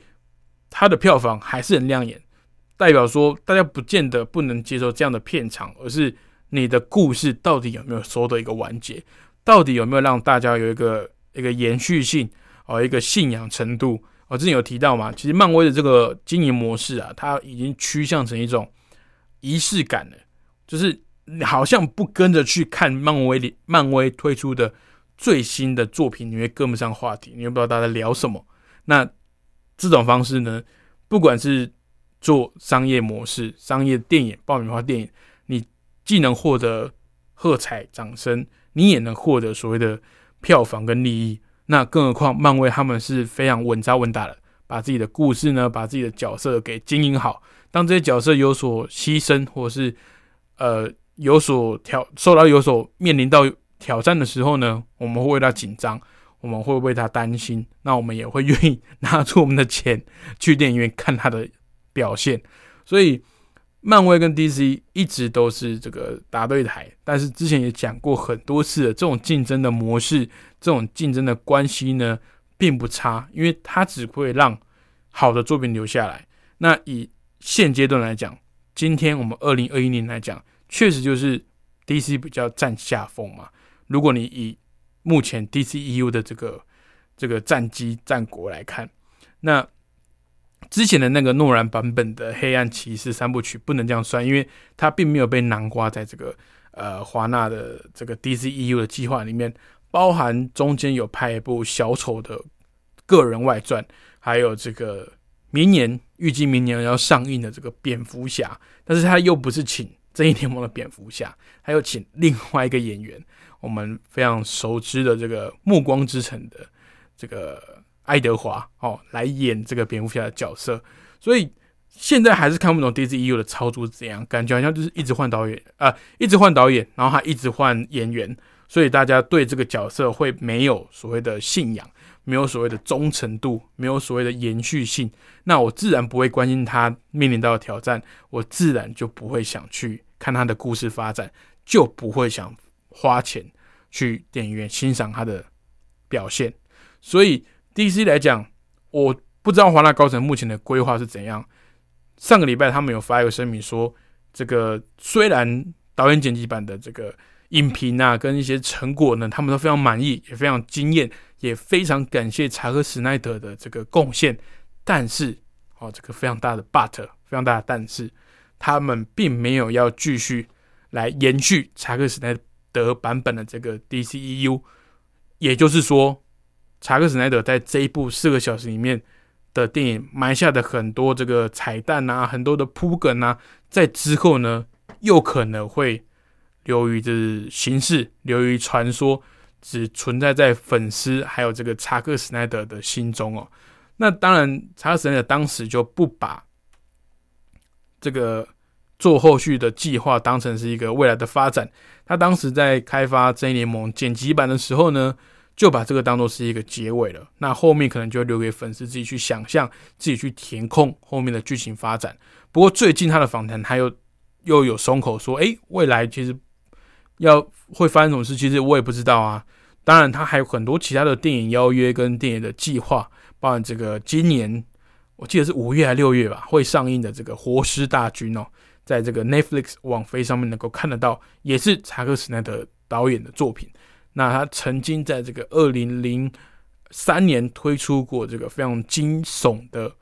它的票房还是很亮眼，代表说大家不见得不能接受这样的片长，而是你的故事到底有没有收到一个完结，到底有没有让大家有一个一个延续性。哦，一个信仰程度，我、之前有提到嘛，其实漫威的这个经营模式啊，它已经趋向成一种仪式感了，就是你好像不跟着去看漫威里漫威推出的最新的作品，你会跟不上话题，你会不知道大家在聊什么。那这种方式呢，不管是做商业模式、商业电影、爆米花电影，你既能获得喝彩掌声，你也能获得所谓的票房跟利益。那更何况，漫威他们是非常稳扎稳打的，把自己的故事呢，把自己的角色给经营好。当这些角色有所牺牲，或是呃有所挑受到有所面临到挑战的时候呢，我们会为他紧张，我们会为他担心。那我们也会愿意 拿出我们的钱去电影院看他的表现。所以，漫威跟 DC 一直都是这个打对台，但是之前也讲过很多次的这种竞争的模式。这种竞争的关系呢，并不差，因为它只会让好的作品留下来。那以现阶段来讲，今天我们二零二一年来讲，确实就是 DC 比较占下风嘛。如果你以目前 DCEU 的这个这个战机战国来看，那之前的那个诺兰版本的《黑暗骑士》三部曲不能这样算，因为它并没有被囊括在这个呃华纳的这个 DCEU 的计划里面。包含中间有拍一部小丑的个人外传，还有这个明年预计明年要上映的这个蝙蝠侠，但是他又不是请正义联盟的蝙蝠侠，他又请另外一个演员，我们非常熟知的这个暮光之城的这个爱德华哦来演这个蝙蝠侠的角色，所以现在还是看不懂 DC EU 的操作是怎样，感觉好像就是一直换导演啊、一直换导演，然后还一直换演员，所以大家对这个角色会没有所谓的信仰，没有所谓的忠诚度，没有所谓的延续性。那我自然不会关心他面临到的挑战，我自然就不会想去看他的故事发展，就不会想花钱去电影院欣赏他的表现。所以 DC 来讲，我不知道华纳高层目前的规划是怎样。上个礼拜他们有发一个声明说，这个虽然导演剪辑版的这个影评啊跟一些成果呢，他们都非常满意，也非常惊艳，也非常感谢查克·史奈德的这个贡献，但是哦，这个非常大的 but，非常大的但是，他们并没有要继续来延续查克·史奈德版本的这个 DCEU，也就是说，查克·史奈德在这一部四个小时里面的电影埋下的很多这个彩蛋啊，很多的铺梗啊，在之后呢，又可能会流于这形式，流于传说，只存在在粉丝还有这个查克·史奈德的心中哦。那当然，查克·史奈德当时就不把这个做后续的计划当成是一个未来的发展。他当时在开发《正义联盟》剪辑版的时候呢，就把这个当做是一个结尾了。那后面可能就留给粉丝自己去想象，自己去填空后面的剧情发展。不过最近他的访谈，他又又有松口说：“诶，未来其实要会发生什么事，其实我也不知道啊。”当然，他还有很多其他的电影邀约跟电影的计划，包含这个今年我记得是五月还六月吧会上映的这个《活尸大军》哦，在这个 Netflix 网飞上面能够看得到，也是查克·史奈德导演的作品。那他曾经在这个二零零三年推出过这个非常惊悚的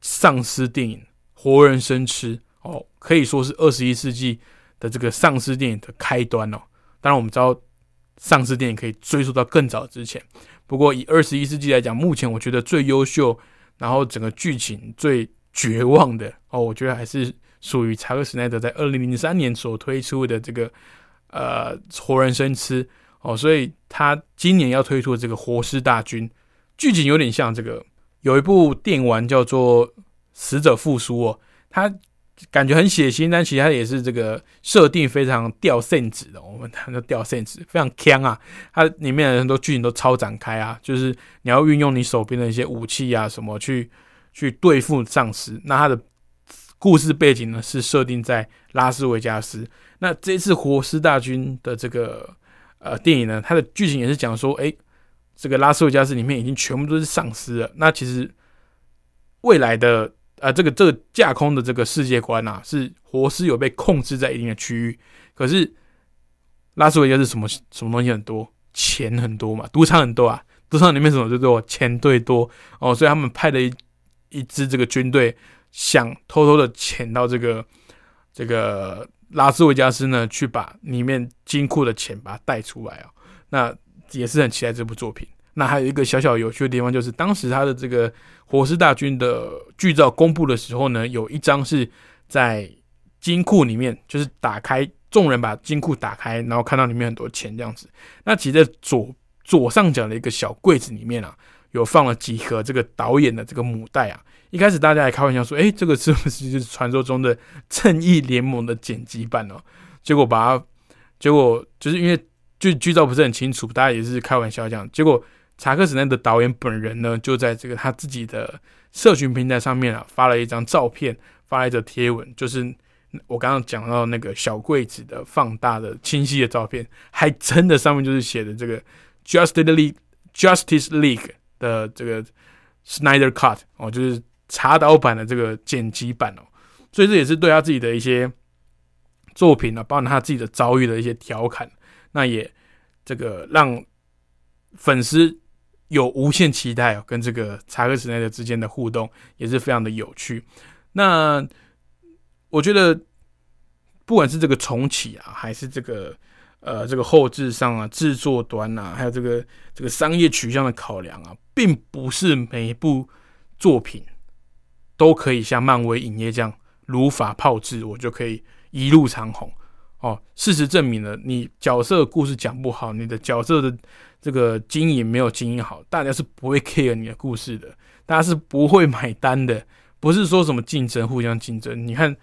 丧尸电影《活人生吃》哦，可以说是二十一世纪的这个丧尸电影的开端哦。当然，我们知道丧尸电影可以追溯到更早之前，不过以二十一世纪来讲，目前我觉得最优秀，然后整个剧情最绝望的哦，我觉得还是属于查克·史奈德在二零零三年所推出的这个呃《活人生吃》。哦，所以他今年要推出的这个《活尸大军》，剧情有点像这个有一部电玩叫做《死者复苏》哦，它感觉很血腥，但其实它也是这个设定非常掉线子的。我们谈的掉线子非常强啊，它里面的很多剧情都超展开啊，就是你要运用你手边的一些武器啊什么去去对付丧尸。那它的故事背景呢是设定在拉斯维加斯。那这次《活尸大军》的这个呃，电影呢，它的剧情也是讲说，哎，这个拉斯维加斯里面已经全部都是丧尸了。那其实未来的呃，这个这个架空的这个世界观啊，是活尸有被控制在一定的区域。可是拉斯维加斯什么什么东西很多，钱很多嘛，赌场很多啊，赌场里面什么最多，钱最多哦，所以他们派了一一支这个军队，想偷偷的潜到这个这个。拉斯维加斯呢，去把里面金库的钱把它带出来哦，那也是很期待这部作品。那还有一个小小有趣的地方，就是当时他的这个火狮大军的剧照公布的时候呢，有一张是在金库里面，就是打开，众人把金库打开，然后看到里面很多钱这样子。那其实在左左上角的一个小柜子里面啊，有放了几盒这个导演的这个母带啊。一开始大家还开玩笑说：“哎，这个是不是就是传说中的正义联盟的剪辑版哦？”结果把它，结果就是因为剧剧照不是很清楚，大家也是开玩笑这样。结果查克·史奈的导演本人呢，就在这个他自己的社群平台上面啊，发了一张照片，发了一则贴文，就是我刚刚讲到那个小柜子的放大的清晰的照片，还真的上面就是写的这个 Justice League Justice League 的这个 Snyder Cut 哦，就是。查岛版的这个剪辑版哦，所以这也是对他自己的一些作品呢，包含他自己的遭遇的一些调侃，那也这个让粉丝有无限期待哦，跟这个查克·史奈德之间的互动也是非常的有趣。那我觉得，不管是这个重启啊，还是这个呃这个后置上啊、制作端啊，还有这个这个商业取向的考量啊，并不是每一部作品。都可以像漫威影业这样如法炮制，我就可以一路长虹哦。事实证明了，你角色故事讲不好，你的角色的这个经营没有经营好，大家是不会 care 你的故事的，大家是不会买单的，不是说什么竞争，互相竞争。你看，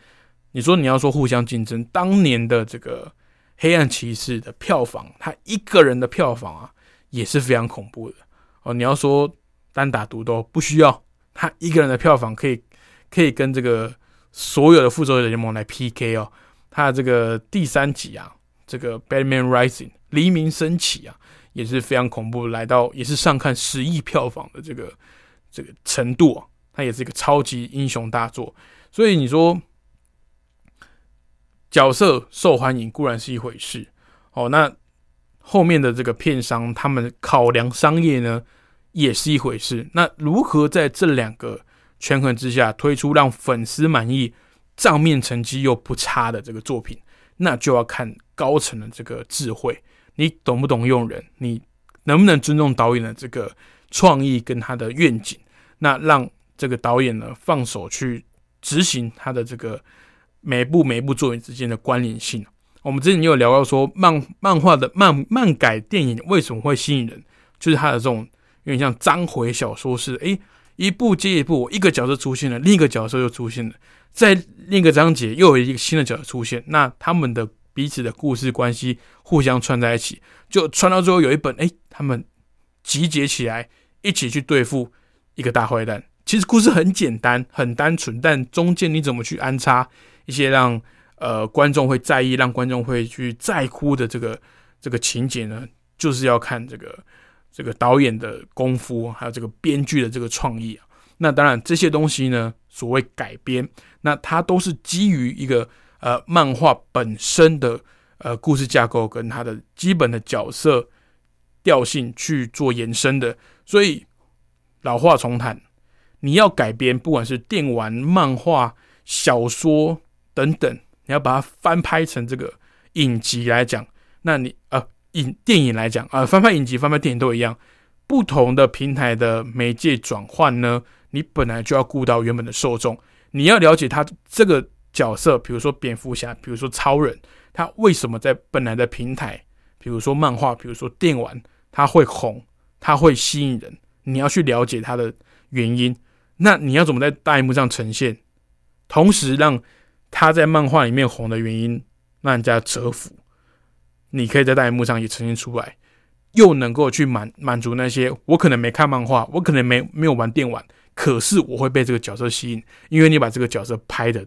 你说你要说互相竞争，当年的这个《黑暗骑士》的票房，他一个人的票房啊，也是非常恐怖的哦。你要说单打独斗，不需要他一个人的票房可以可以跟这个所有的复仇者联盟来 PK 哦。他的这个第三集啊，这个《Batman Rising》黎明升起啊。也是非常恐怖，来到也是上看十亿票房的这个这个程度啊，它也是一个超级英雄大作。所以你说角色受欢迎固然是一回事哦，那后面的这个片商他们考量商业呢也是一回事。那如何在这两个权衡之下推出让粉丝满意、账面成绩又不差的这个作品，那就要看高层的这个智慧。你懂不懂用人？你能不能尊重导演的这个创意跟他的愿景？那让这个导演呢放手去执行他的这个每部每部作品之间的关联性。我们之前也有聊到说，漫漫画的漫漫改电影为什么会吸引人？就是他的这种有点像章回小说式，诶，一部接一部，一个角色出现了，另一个角色又出现了，在另一个章节又有一个新的角色出现，那他们的。彼此的故事关系互相串在一起，就串到最后有一本，哎，他们集结起来一起去对付一个大坏蛋。其实故事很简单，很单纯，但中间你怎么去安插一些让呃观众会在意、让观众会去在乎的这个这个情节呢？就是要看这个这个导演的功夫，还有这个编剧的这个创意啊。那当然这些东西呢，所谓改编，那它都是基于一个。呃，漫画本身的呃故事架构跟它的基本的角色调性去做延伸的，所以老话重谈，你要改编，不管是电玩、漫画、小说等等，你要把它翻拍成这个影集来讲，那你呃影电影来讲啊，翻拍影集、翻拍电影都一样，不同的平台的媒介转换呢，你本来就要顾到原本的受众，你要了解他这个。角色，比如说蝙蝠侠，比如说超人，他为什么在本来的平台，比如说漫画，比如说电玩，他会红，他会吸引人？你要去了解他的原因。那你要怎么在大荧幕上呈现，同时让他在漫画里面红的原因让人家折服？你可以在大荧幕上也呈现出来，又能够去满满足那些我可能没看漫画，我可能没没有玩电玩，可是我会被这个角色吸引，因为你把这个角色拍的。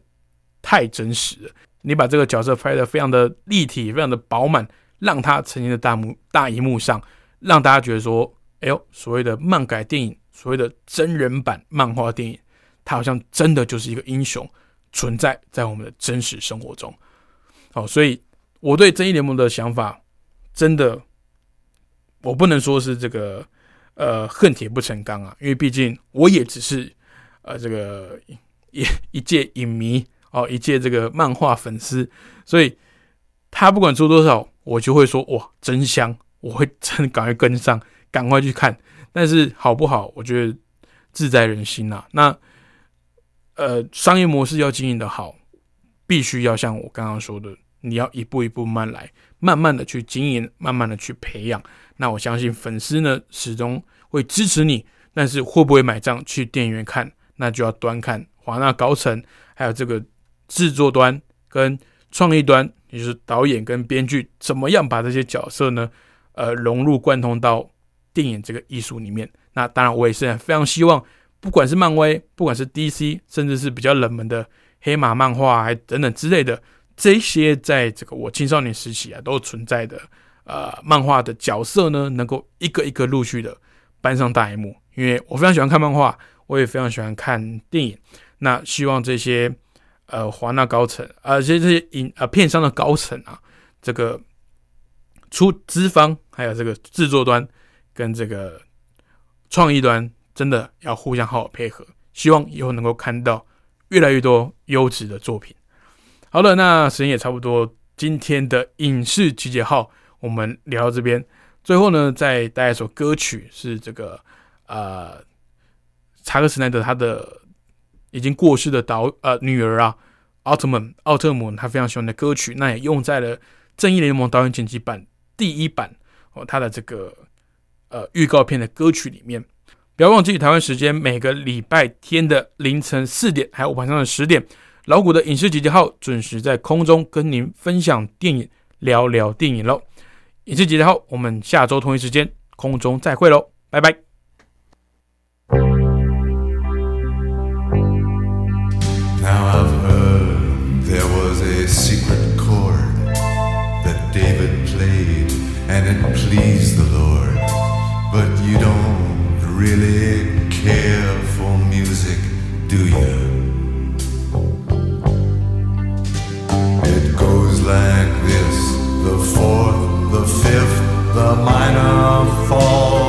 太真实了！你把这个角色拍得非常的立体，非常的饱满，让它呈现在大幕大荧幕上，让大家觉得说：“哎呦，所谓的漫改电影，所谓的真人版漫画电影，它好像真的就是一个英雄存在在我们的真实生活中。”好，所以我对正义联盟的想法，真的，我不能说是这个呃恨铁不成钢啊，因为毕竟我也只是呃这个一一介影迷。哦，一届这个漫画粉丝，所以他不管出多少，我就会说哇，真香！我会真赶快跟上，赶快去看。但是好不好，我觉得自在人心呐。那呃，商业模式要经营的好，必须要像我刚刚说的，你要一步一步慢来，慢慢的去经营，慢慢的去培养。那我相信粉丝呢，始终会支持你。但是会不会买账去电影院看，那就要端看华纳高层还有这个。制作端跟创意端，也就是导演跟编剧，怎么样把这些角色呢？呃，融入贯通到电影这个艺术里面。那当然，我也是非常希望，不管是漫威，不管是 DC，甚至是比较冷门的黑马漫画，还等等之类的，这些在这个我青少年时期啊都存在的呃漫画的角色呢，能够一个一个陆续的搬上大荧幕。因为我非常喜欢看漫画，我也非常喜欢看电影。那希望这些。呃，华纳高层，而且这些影呃片商的高层啊，这个出资方还有这个制作端跟这个创意端，真的要互相好好配合。希望以后能够看到越来越多优质的作品。好了，那时间也差不多，今天的影视集结号我们聊到这边。最后呢，再带一首歌曲，是这个呃，查克·斯奈德他的已经过世的导呃女儿啊，奥特曼奥特姆，他非常喜欢的歌曲，那也用在了《正义联盟》导演剪辑版第一版哦，他的这个呃预告片的歌曲里面。不要忘记台湾时间每个礼拜天的凌晨四点，还有晚上的十点。老谷的影视集结号准时在空中跟您分享电影聊聊电影喽影视集结号我们下周同一时间空中再会喽拜拜 now i've heard there was a secret chord that david played and it pleased the lord but you don't really care for music do you the fifth, the minor fall.